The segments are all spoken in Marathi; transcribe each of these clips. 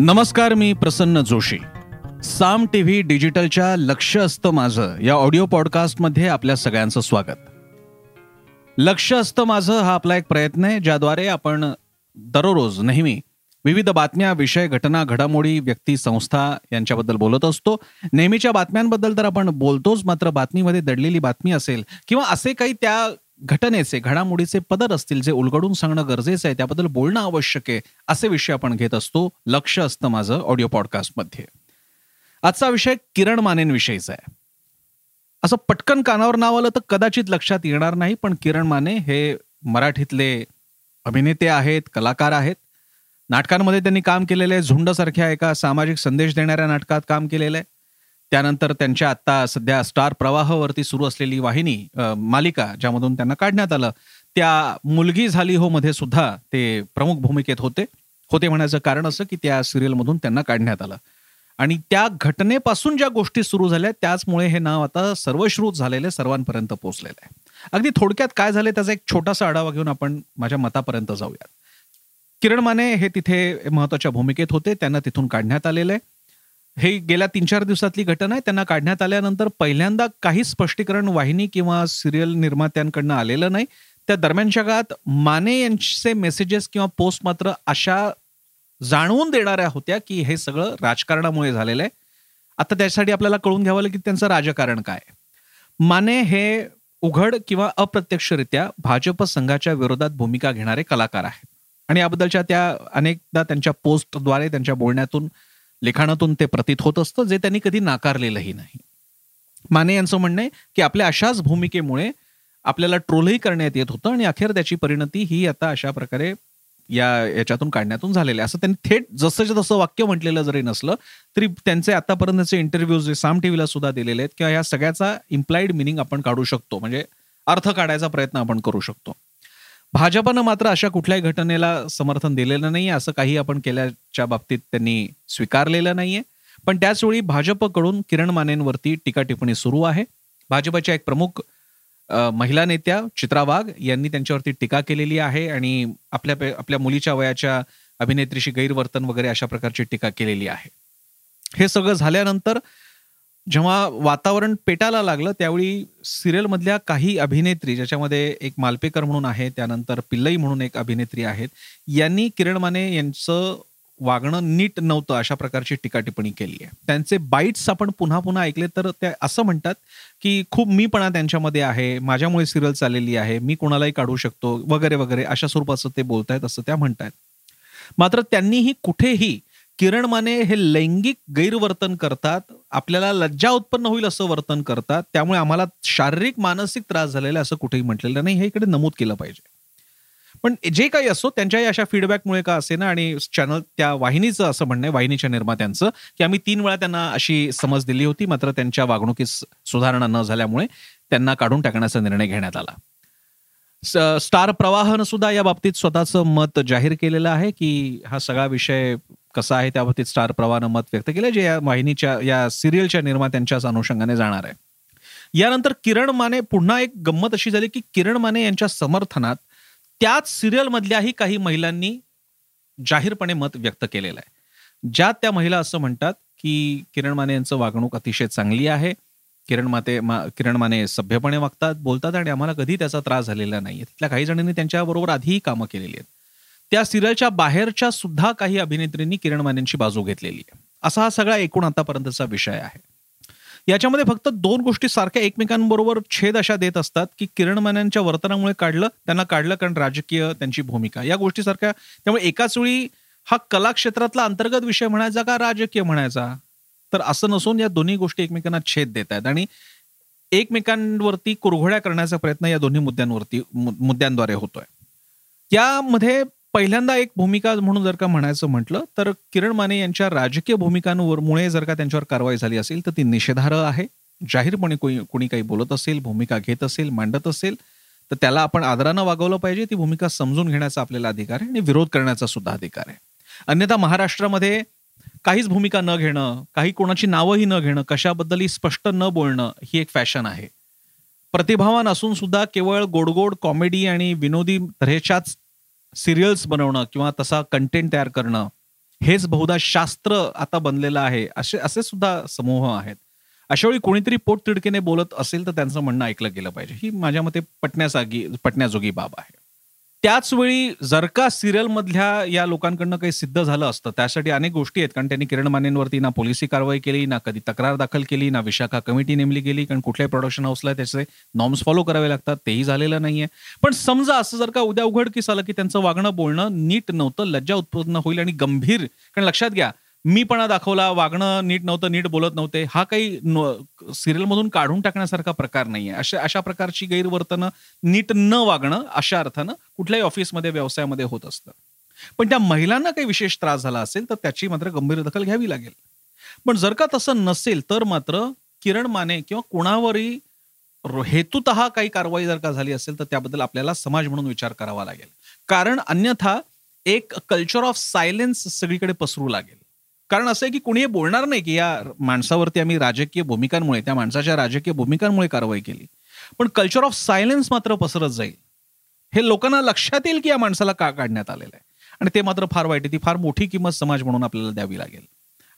नमस्कार मी प्रसन्न जोशी. साम टी व्ही डिजिटलच्या लक्ष असतं माझं या ऑडिओ पॉडकास्टमध्ये आपल्या सगळ्यांचं स्वागत. लक्ष असतं माझं हा आपला एक प्रयत्न आहे ज्याद्वारे आपण दररोज नेहमी विविध बातम्या विषय घटना घडामोडी व्यक्ती संस्था यांच्याबद्दल बोलत असतो. नेहमीच्या बातम्यांबद्दल तर आपण बोलतोच मात्र बातमीमध्ये दडलेली बातमी असेल किंवा असे काही त्या घटनेचे घडामोडीचे पदर असतील जे उलगडून सांगणं गरजेचं आहे त्याबद्दल बोलणं आवश्यक आहे असे विषय आपण घेत असतो. लक्ष असतं माझं ऑडिओ पॉडकास्टमध्ये आजचा विषय किरण मानेंविषयीचा आहे. असं पटकन कानावर नाव आलं तर कदाचित लक्षात येणार नाही पण किरण माने हे मराठीतले अभिनेते आहेत कलाकार आहेत. नाटकांमध्ये त्यांनी काम केलेलं आहे झुंडसारख्या एका सामाजिक संदेश देणाऱ्या नाटकात काम केलेलं आहे. त्यानंतर त्यांच्या आता सध्या स्टार प्रवाहावरती सुरू असलेली वाहिनी मालिका ज्यामधून त्यांना काढण्यात आलं त्या मुलगी झाली हो मध्ये सुद्धा ते प्रमुख भूमिकेत होते. होते म्हणायचं कारण असं की त्या सिरियलमधून त्यांना काढण्यात आलं. आणि त्या घटनेपासून ज्या गोष्टी सुरू झाल्या त्याचमुळे हे नाव आता सर्वश्रुत झालेले सर्वांपर्यंत पोहोचलेलं आहे. अगदी थोडक्यात काय झाले त्याचा एक छोटासा आढावा घेऊन आपण माझ्या मतापर्यंत जाऊयात. किरण माने हे तिथे महत्त्वाच्या भूमिकेत होते त्यांना तिथून काढण्यात आलेलं आहे. हे गेल्या तीन चार दिवसातली घटना आहे. त्यांना काढण्यात आल्यानंतर पहिल्यांदा काही स्पष्टीकरण वाहिनी किंवा सिरियल निर्मात्यांकडनं आलेलं नाही. त्या दरम्यानच्या काळात माने यांचे मेसेजेस किंवा पोस्ट मात्र अशा जाणवून देणाऱ्या होत्या की हे सगळं राजकारणामुळे झालेलं आहे. आता त्यासाठी आपल्याला कळून घ्यावं लागेल की त्यांचं राजकारण काय माने हे उघड किंवा अप्रत्यक्षरित्या भाजप संघाच्या विरोधात भूमिका घेणारे कलाकार आहेत. आणि याबद्दलच्या त्या अनेकदा त्यांच्या पोस्टद्वारे त्यांच्या बोलण्यातून लिखाणातून ते प्रतीत होत असतं जे त्यांनी कधी नाकारलेलंही नाही. माने यांचं म्हणणं आहे की आपल्या अशाच भूमिकेमुळे आपल्याला ट्रोलही करण्यात येत होतं आणि अखेर त्याची परिणती ही आता अशा प्रकारे या याच्यातून काढण्यातून झालेले असं त्यांनी थेट जसं तसं वाक्य म्हटलेलं जरी नसलं तरी त्यांचे आतापर्यंतचे इंटरव्ह्यूज जे साम टीव्हीला सुद्धा दिलेले आहेत किंवा ह्या सगळ्याचा इम्प्लाइड मिनिंग आपण काढू शकतो. म्हणजे अर्थ काढायचा प्रयत्न आपण करू शकतो. भाजपनं मात्र अशा कुठल्याही घटनेला समर्थन दिलेलं नाही असं काही आपण केल्याच्या बाबतीत त्यांनी स्वीकारलेलं नाहीये. पण त्याचवेळी भाजपकडून किरण मानेंवरती टीका टिप्पणी सुरू आहे. भाजपच्या एक प्रमुख महिला नेत्या चित्रा वाघ यांनी त्यांच्यावरती टीका केलेली आहे आणि आपल्या आपल्या मुलीच्या वयाच्या अभिनेत्रीशी गैरवर्तन वगैरे अशा प्रकारची टीका केलेली आहे. हे सगळं झाल्यानंतर जेव्हा वातावरण पेटायला लागलं त्यावेळी सिरियलमधल्या काही अभिनेत्री ज्याच्यामध्ये एक मालपेकर म्हणून आहे त्यानंतर पिल्लई म्हणून एक अभिनेत्री आहेत यांनी किरण माने यांचं वागणं नीट नव्हतं अशा प्रकारची टीका टिप्पणी केली आहे त्यांचे बाईट्स आपण पुन्हा पुन्हा ऐकले तर ते असं म्हणतात की खूप मीपणा त्यांच्यामध्ये आहे माझ्यामुळे सिरियल चाललेली आहे मी कोणालाही काढू शकतो वगैरे वगैरे अशा स्वरूपाचं ते बोलतायत असं त्या म्हणतायत. मात्र त्यांनीही कुठेही किरण माने हे लैंगिक गैरवर्तन करतात आपल्याला लज्जा उत्पन्न होईल असं वर्तन करतात त्यामुळे आम्हाला शारीरिक मानसिक त्रास झालेला असं कुठेही म्हटलेलं नाही. हे इकडे नमूद केलं पाहिजे. पण जे काही असो त्यांच्याही अशा फीडबॅकमुळे का असे ना आणि चॅनल त्या वाहिनीचं असं म्हणणं आहे वाहिनीच्या निर्मात्यांचं की आम्ही तीन वेळा त्यांना अशी समज दिली होती मात्र त्यांच्या वागणुकीत सुधारणा न झाल्यामुळे त्यांना काढून टाकण्याचा निर्णय घेण्यात आला. स्टार प्रवाहन सुद्धा या बाबतीत स्वतःचं मत जाहीर केलेलं आहे की हा सगळा विषय कसा आहे त्या बाबतीत स्टार प्रवाहनं मत व्यक्त केलं जे या वाहिनीच्या या सिरियलच्या निर्मात्यांच्याच अनुषंगाने जाणार आहे. यानंतर किरण माने पुन्हा एक गंमत अशी झाली की किरण माने यांच्या समर्थनात त्याच सिरियलमधल्याही काही महिलांनी जाहीरपणे मत व्यक्त केलेलं आहे. ज्यात त्या महिला असं म्हणतात की किरण माने यांचं वागणूक अतिशय चांगली आहे. किरण माते मा, किरण माने सभ्यपणे वागतात बोलतात आणि आम्हाला कधी त्याचा त्रास झालेला नाही. तिथल्या काही जणांनी त्यांच्याबरोबर आधीही कामं केलेली आहेत. त्या सिरियलच्या बाहेरच्या सुद्धा काही अभिनेत्रींनी किरण मानेंची बाजू घेतलेली आहे. असा हा सगळा एकूण आतापर्यंतचा विषय आहे. याच्यामध्ये फक्त दोन गोष्टी सारख्या एकमेकांबरोबर छेद अशा देत असतात की किरण मान्यांच्या वर्तनामुळे काढलं त्यांना काढलं कारण राजकीय त्यांची भूमिका. या गोष्टी सारख्या त्यामुळे एकाच वेळी हा कला क्षेत्रातला अंतर्गत विषय म्हणायचा का राजकीय म्हणायचा? तर असं नसून या दोन्ही गोष्टी एकमेकांना छेद देत आहेत. आणि एकमेकांवरती कुरघोड्या करण्याचा प्रयत्न या दोन्ही मुद्द्यांवरती मुद्द्यांद्वारे होतोय. यामध्ये पहिल्यांदा एक भूमिका म्हणून जर का म्हणायचं म्हटलं तर किरण माने यांच्या राजकीय भूमिकांवर मुळे जर का त्यांच्यावर कारवाई झाली असेल तर ती निषेधार्ह आहे. जाहीरपणे कोणी कोणी काही बोलत असेल भूमिका घेत असेल मांडत असेल तर त्याला आपण आदरानं वागवलं पाहिजे. ती भूमिका समजून घेण्याचा आपल्याला अधिकार आहे आणि विरोध करण्याचा सुद्धा अधिकार आहे. अन्यथा महाराष्ट्रामध्ये काहीच भूमिका न घेणं काही कोणाची नावंही न घेणं कशाबद्दलही स्पष्ट न बोलणं ही एक फॅशन आहे. प्रतिभावान असून सुद्धा केवळ गोडगोड कॉमेडी आणि विनोदी तऱ्हेच्याच सिरियल्स बनवणं किंवा तसा कंटेंट तयार करणं हेच बहुधा शास्त्र आता बनलेलं आहे असे असे सुद्धा समूह आहेत. अशा वेळी कोणीतरी पोट बोलत असेल तर त्यांचं म्हणणं ऐकलं गेलं पाहिजे. ही माझ्या मते पटण्यासागी पटण्याजोगी बाब आहे. त्याच वेळी जर का सिरियल मधल्या या लोकांकडनं काही सिद्ध झालं असतं त्यासाठी अनेक गोष्टी आहेत. कारण त्यांनी किरण मानेंवरती ना पोलिसी कारवाई केली ना कधी तक्रार दाखल केली ना विशाखा कमिटी नेमली गेली. कारण कुठल्याही प्रोडक्शन हाऊसला त्याचे नॉर्म्स फॉलो करावे लागतात. तेही झालेलं नाहीये. पण समजा असं जर का उद्या उघडकीस आलं की त्यांचं वागणं बोलणं नीट नव्हतं लज्जा उत्पन्न होईल आणि गंभीर कारण लक्षात घ्या मीपणा दाखवला वागणं नीट नव्हतं नीट बोलत नव्हते. हा काही सिरियल मधून काढून टाकण्यासारखा प्रकार नाहीये. अशा अशा प्रकारची गैरवर्तन नीट न वागणं अशा अर्थानं कुठल्याही ऑफिसमध्ये व्यवसायामध्ये होत असतं. पण त्या महिलांना काही विशेष त्रास झाला असेल तर त्याची मात्र गंभीर दखल घ्यावी लागेल. पण जर का तसं नसेल तर मात्र किरण माने किंवा कुणावरही हेतुत काही कारवाई जर का झाली असेल तर त्याबद्दल आपल्याला समाज म्हणून विचार करावा लागेल. कारण अन्यथा एक कल्चर ऑफ सायलेन्स सगळीकडे पसरू लागेल. कारण असं आहे की कुणी बोलणार नाही की या माणसावरती आम्ही राजकीय भूमिकांमुळे त्या माणसाच्या राजकीय भूमिकांमुळे कारवाई केली. पण कल्चर ऑफ सायलेन्स मात्र पसरत जाईल. हे लोकांना लक्षात येईल की या माणसाला का काढण्यात आलेलं आहे. आणि ते मात्र फार वाईट आहे. ती फार मोठी किंमत समाज म्हणून आपल्याला द्यावी लागेल.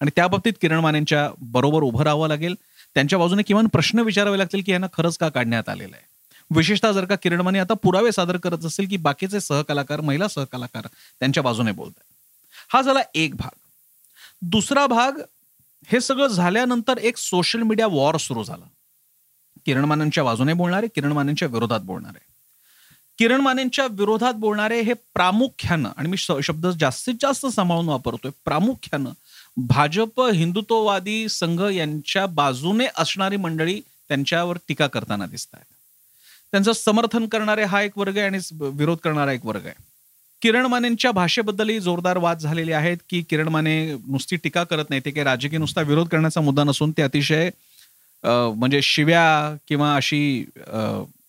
आणि त्या बाबतीत किरण मानेंच्या बरोबर उभं राहावं लागेल. त्यांच्या बाजूने किमान प्रश्न विचारावे लागतील की यांना खरंच का काढण्यात आलेलं आहे. विशेषतः जर का किरण माने आता पुरावे सादर करत असेल की बाकीचे सहकलाकार महिला सहकलाकार त्यांच्या बाजूने बोलत हा झाला एक भाग. दुसरा भाग हे सगळं झाल्यानंतर एक सोशल मीडिया वॉर सुरू झाला. किरण मानेंच्या बाजूने बोलणारे किरण मानेंच्या विरोधात बोलणारे. किरण मानेंच्या विरोधात बोलणारे हे प्रामुख्यानं आणि मी शब्द जास्तीत जास्त सांभाळून वापरतोय प्रामुख्यानं भाजप हिंदुत्ववादी संघ यांच्या बाजूने असणारी मंडळी त्यांच्यावर टीका करताना दिसत आहेत त्यांचं समर्थन करणारे हा एक वर्ग आहे आणि विरोध करणारा एक वर्ग आहे. किरण मानेंच्या भाषेबद्दलही जोरदार वाद झालेले आहेत की किरण माने नुसती टीका करत नाही ते काही राजकीय नुसता विरोध करण्याचा मुद्दा नसून ते अतिशय म्हणजे शिव्या किंवा अशी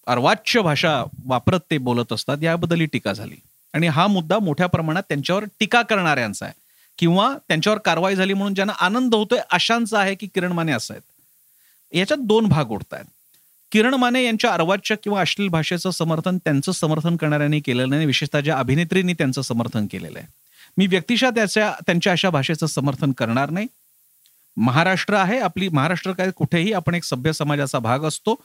अर्वाच्य भाषा वापरत ते बोलत असतात याबद्दलही टीका झाली. आणि हा मुद्दा मोठ्या प्रमाणात त्यांच्यावर टीका करणाऱ्यांचा आहे. किंवा त्यांच्यावर कारवाई झाली म्हणून ज्यांना आनंद होतोय अशांचा आहे की किरण माने असं आहेत. याच्यात दोन भाग उडत आहेत किरण माने यांच्या अर्वाच्य किंवा अश्लील भाषेचं समर्थन त्यांचं समर्थन करणाऱ्यांनी केलेलं नाही. विशेषतः ज्या अभिनेत्रींनी त्यांचं समर्थन केलेलं आहे. मी व्यक्तिशः त्याच्या त्यांच्या अशा भाषेचं समर्थन करणार नाही. महाराष्ट्र आहे आपली महाराष्ट्र काय कुठेही आपण एक सभ्य समाजाचा भाग असतो.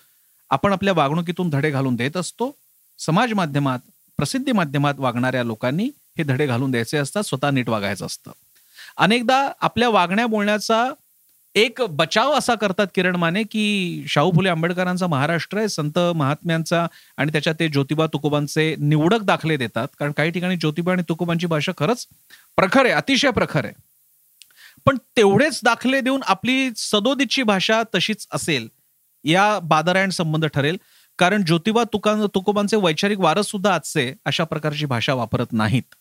आपण आपल्या वागणुकीतून धडे घालून देत असतो. समाज माध्यमात प्रसिद्धी माध्यमात वागणाऱ्या लोकांनी हे धडे घालून द्यायचे असतात स्वतः नीट वागायचं असतं. अनेकदा आपल्या वागण्या बोलण्याचा एक बचाव असा करतात किरण माने की शाहू फुले आंबेडकरांचा महाराष्ट्र आहे संत महात्म्यांचा आणि त्याच्यात ते ज्योतिबा तुकोबांचे निवडक दाखले देतात. कारण काही ठिकाणी ज्योतिबा आणि तुकोबांची भाषा खरंच प्रखर आहे अतिशय प्रखर आहे. पण तेवढेच दाखले देऊन आपली सदोदितची भाषा तशीच असेल या बादरायण संबंध ठरेल. कारण ज्योतिबा तुकां तुकोबांचे वैचारिक वारस सुद्धा आजचे अशा प्रकारची भाषा वापरत नाहीत.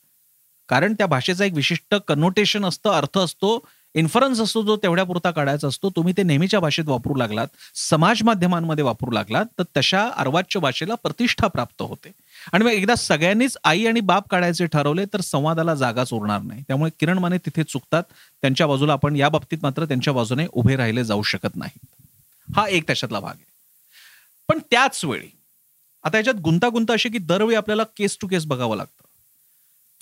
कारण त्या भाषेचा एक विशिष्ट कनोटेशन असतं अर्थ असतो इन्फरन्स असतो जो तेवढ्या पुरता काढायचा असतो. तुम्ही ते नेहमीच्या भाषेत वापरू लागलात. समाज माध्यमांमध्ये वापरू लागलात. तर तशा अर्वाच्य भाषेला प्रतिष्ठा प्राप्त होते. आणि मग एकदा सगळ्यांनीच आई आणि बाप काढायचे ठरवले तर संवादाला जागाच उरणार नाही. त्यामुळे किरण माने तिथे चुकतात. त्यांच्या बाजूला आपण या बाबतीत मात्र त्यांच्या बाजूने उभे राहिले जाऊ शकत नाहीत. हा एक त्याच्यातला भाग आहे. पण त्याच वेळी आता याच्यात गुंतागुंत अशी की दरवेळी आपल्याला केस टू केस बघावं लागतं.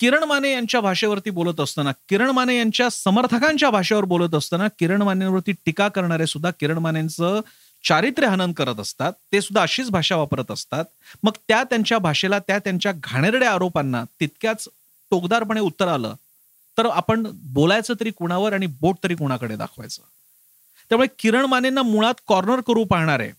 किरण माने यांच्या भाषेवरती बोलत असताना किरण माने यांच्या समर्थकांच्या भाषेवर बोलत असताना किरण मानेवरती टीका करणारे सुद्धा किरण मानेंचं चारित्र्य हनन करत असतात. ते सुद्धा अशीच भाषा वापरत असतात. मग त्या त्यांच्या भाषेला त्या त्यांच्या घाणेरड्या आरोपांना तितक्याच टोकदारपणे उत्तर आलं तर आपण बोलायचं तरी कुणावर आणि बोट तरी कुणाकडे दाखवायचं? त्यामुळे किरण मानेंना मुळात कॉर्नर करू पाहणारे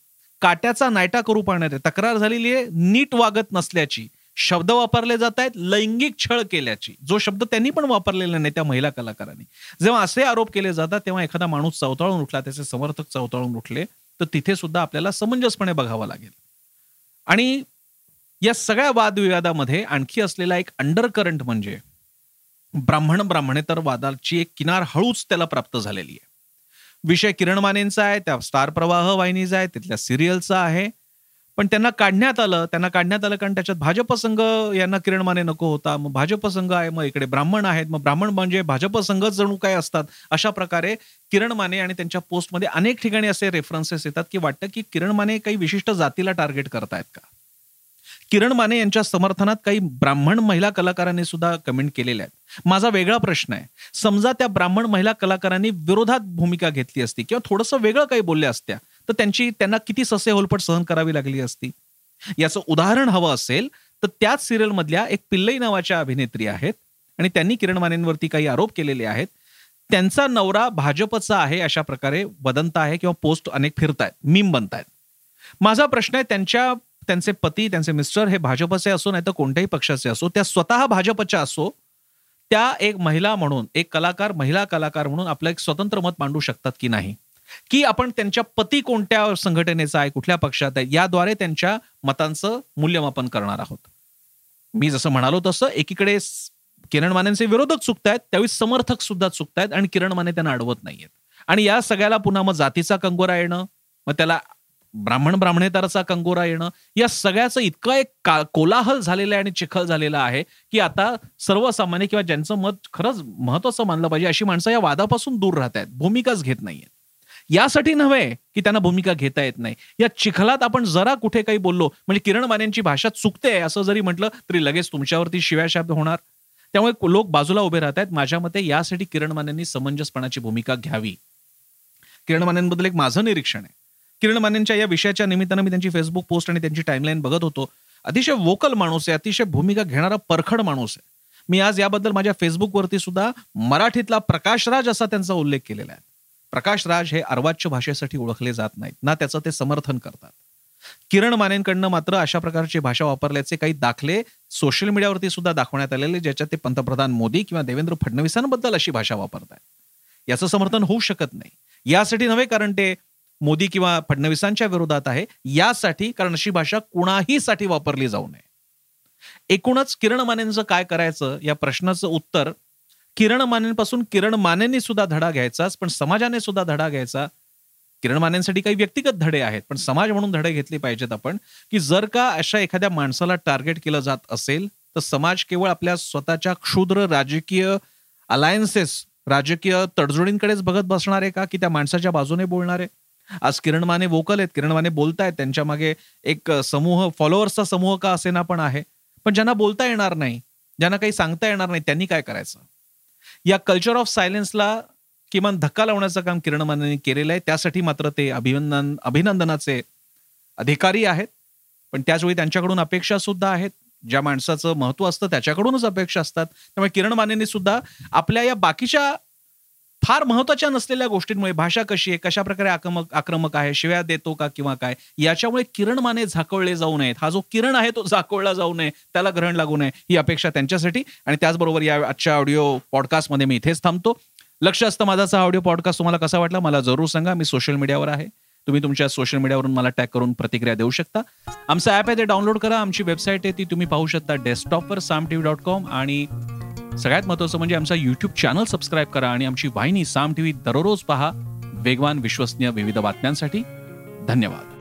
काट्याचा नायटा करू पाहणारे तक्रार झालेली आहे नीट वागत नसल्याची. शब्द वापरले जात आहेत लैंगिक छळ केल्याची. जो शब्द त्यांनी पण वापरलेला नाही त्या महिला कलाकारांनी. जेव्हा असे आरोप केले जातात तेव्हा एखादा माणूस चवताळून उठला त्याचे समर्थक चवताळून उठले तर तिथे सुद्धा आपल्याला समंजसपणे बघावं लागेल. आणि या सगळ्या वादविवादामध्ये आणखी असलेला एक अंडर करंट म्हणजे ब्राह्मण ब्राह्मणेतर वादाची एक किनार हळूच त्याला प्राप्त झालेली आहे. विषय किरण मानेंचा आहे त्या स्टार प्रवाह वाहिनीचा आहे तिथल्या सिरियलचा आहे पण त्यांना काढण्यात आलं त्यांना काढण्यात आलं कारण त्याच्यात भाजप संघ यांना किरण माने नको होता. मग भाजप संघ आहे मग इकडे ब्राह्मण आहेत. मग ब्राह्मण म्हणजे भाजप संघच जणू काय असतात? अशा प्रकारे किरण माने आणि त्यांच्या पोस्टमध्ये अनेक ठिकाणी असे रेफरन्सेस येतात की वाटतं की किरण माने काही विशिष्ट जातीला टार्गेट करतायत का? किरण माने यांच्या समर्थनात काही ब्राह्मण महिला कलाकारांनी सुद्धा कमेंट केलेल्या आहेत. माझा वेगळा प्रश्न आहे. समजा त्या ब्राह्मण महिला कलाकारांनी विरोधात भूमिका घेतली असती किंवा थोडंसं वेगळं काही बोलल्या असत्या तर त्यांची त्यांना किती ससे होलपट सहन करावी लागली असती? याचं उदाहरण हवं असेल तर त्याच सिरियल मधल्या एक पिल्लई नावाच्या अभिनेत्री आहेत आणि त्यांनी किरण मानेंवरती काही आरोप केलेले आहेत. त्यांचा नवरा भाजपचा आहे अशा प्रकारे वदंत आहे किंवा पोस्ट अनेक फिरतायत मीम बनतायत. माझा प्रश्न आहे त्यांच्या त्यांचे पती त्यांचे मिस्टर हे भाजपचे असो नाही तर कोणत्याही पक्षाचे असो त्या स्वतः भाजपच्या असो त्या एक महिला म्हणून एक कलाकार महिला कलाकार म्हणून आपलं एक स्वतंत्र मत मांडू शकतात की नाही? की आपण त्यांच्या पती कोणत्या संघटनेचा आहे कुठल्या पक्षात आहे याद्वारे त्यांच्या मतांचं मूल्यमापन करणार आहोत. मी जसं म्हणालो तसं एकीकडे किरण मानेंचे विरोधक चुकतायत त्यावेळी समर्थक सुद्धा चुकतायत आणि किरण माने त्यांना अडवत नाहीयेत. आणि या सगळ्याला पुन्हा मग जातीचा कंगोरा येणं मग त्याला ब्राह्मण ब्राह्मणेतराचा कंगोरा येणं या सगळ्याचं इतकं एक कोलाहल झालेलं आहे आणि चिखल झालेला आहे की आता सर्वसामान्य किंवा ज्यांचं मत खरंच महत्वाचं मानलं पाहिजे अशी माणसं या वादापासून दूर राहत आहेत भूमिकाच घेत नाहीयेत. यासाठी नव्हे की त्यांना भूमिका घेता येत नाही. या चिखलात आपण जरा कुठे काही बोललो म्हणजे किरण मानेंची भाषा चुकते असं जरी म्हटलं तरी लगेच तुमच्यावरती शिव्या शाब्द होणार. त्यामुळे लोक बाजूला उभे राहत आहेत माझ्या मते यासाठी किरण मानेंनी समंजसपणाची भूमिका घ्यावी. किरण मानेंबद्दल एक माझं निरीक्षण आहे. किरण मानेंच्या या विषयाच्या निमित्तानं मी त्यांची फेसबुक पोस्ट आणि त्यांची टाईमलाईन बघत होतो. अतिशय वोकल माणूस आहे अतिशय भूमिका घेणारा परखड माणूस आहे. मी आज याबद्दल माझ्या फेसबुकवरती सुद्धा मराठीतला प्रकाशराज असा त्यांचा उल्लेख केलेला आहे. प्रकाश राज हे अर्वाच्य भाषेसाठी ओळखले जात नाहीत. ना त्याचं ते समर्थन करतात. किरण मानेंकडनं मात्र अशा प्रकारची भाषा वापरल्याचे काही दाखले सोशल मीडियावरती सुद्धा दाखवण्यात आलेले ज्याच्यात ते पंतप्रधान मोदी किंवा देवेंद्र फडणवीसांबद्दल अशी भाषा वापरतात याचं समर्थन होऊ शकत नाही. यासाठी नव्हे कारण ते मोदी किंवा फडणवीसांच्या विरोधात आहे. यासाठी कारण अशी भाषा कुणाहीसाठी वापरली जाऊ नये. एकूणच किरण मानेंचं काय करायचं या प्रश्नाचं उत्तर किरण मानेंपासून किरण मानेंनी सुद्धा धडा घ्यायचाच पण समाजाने सुद्धा धडा घ्यायचा. किरण मानेंसाठी काही व्यक्तिगत धडे आहेत पण समाज म्हणून धडे घेतले पाहिजेत आपण की जर का अशा एखाद्या माणसाला टार्गेट केलं जात असेल तर समाज केवळ आपल्या स्वतःच्या क्षुद्र राजकीय अलायन्सेस राजकीय तडजोडींकडेच बघत बसणार आहे का की त्या माणसाच्या बाजूने बोलणार? आहे आज किरण माने वोकल आहेत किरण माने बोलतायत त्यांच्या मागे एक समूह फॉलोअर्सचा समूह का असेना पण आहे. पण ज्यांना बोलता येणार नाही ज्यांना काही सांगता येणार नाही त्यांनी काय करायचं? या कल्चर ऑफ सायलेन्सला किमान धक्का लावण्याचं काम किरण मानेने केलेलं आहे. त्यासाठी मात्र ते अभिनंदन अभिनंदनाचे अधिकारी आहेत. पण त्याचवेळी त्यांच्याकडून अपेक्षा सुद्धा आहेत. ज्या माणसाचं महत्त्व असतं त्याच्याकडूनच अपेक्षा असतात. त्यामुळे किरण मानेने सुद्धा आपल्या या बाकीच्या फार महत्त्वाच्या नसलेल्या गोष्टींमुळे भाषा कशी आहे कशा प्रकारे आक्रमक आक्रमक आहे शिव्या देतो का किंवा काय याच्यामुळे किरण माने झाकळले जाऊ नयेत. हा जो किरण आहे तो झाकळला जाऊ नये त्याला ग्रहण लागू नये ही अपेक्षा त्यांच्यासाठी. आणि त्याचबरोबर या आजच्या ऑडिओ पॉडकास्टमध्ये मी इथेच थांबतो. लक्ष असतं माझाचा ऑडिओ पॉडकास्ट तुम्हाला कसा वाटला मला जरूर सांगा. मी सोशल मीडियावर आहे. तुम्ही तुमच्या सोशल मीडियावरून मला टॅग करून प्रतिक्रिया देऊ शकता. आमचं ॲप आहे ते डाउनलोड करा. आमची वेबसाईट आहे ती तुम्ही पाहू शकता डेस्कटॉपवर Saam T V dot com आणि सगळ्यात महत्वाचं म्हणजे आमचा युट्यूब चॅनल सबस्क्राईब करा आणि आमची वाहिनी साम टीव्ही दररोज पहा. वेगवान विश्वसनीय विविध बातम्यांसाठी. धन्यवाद.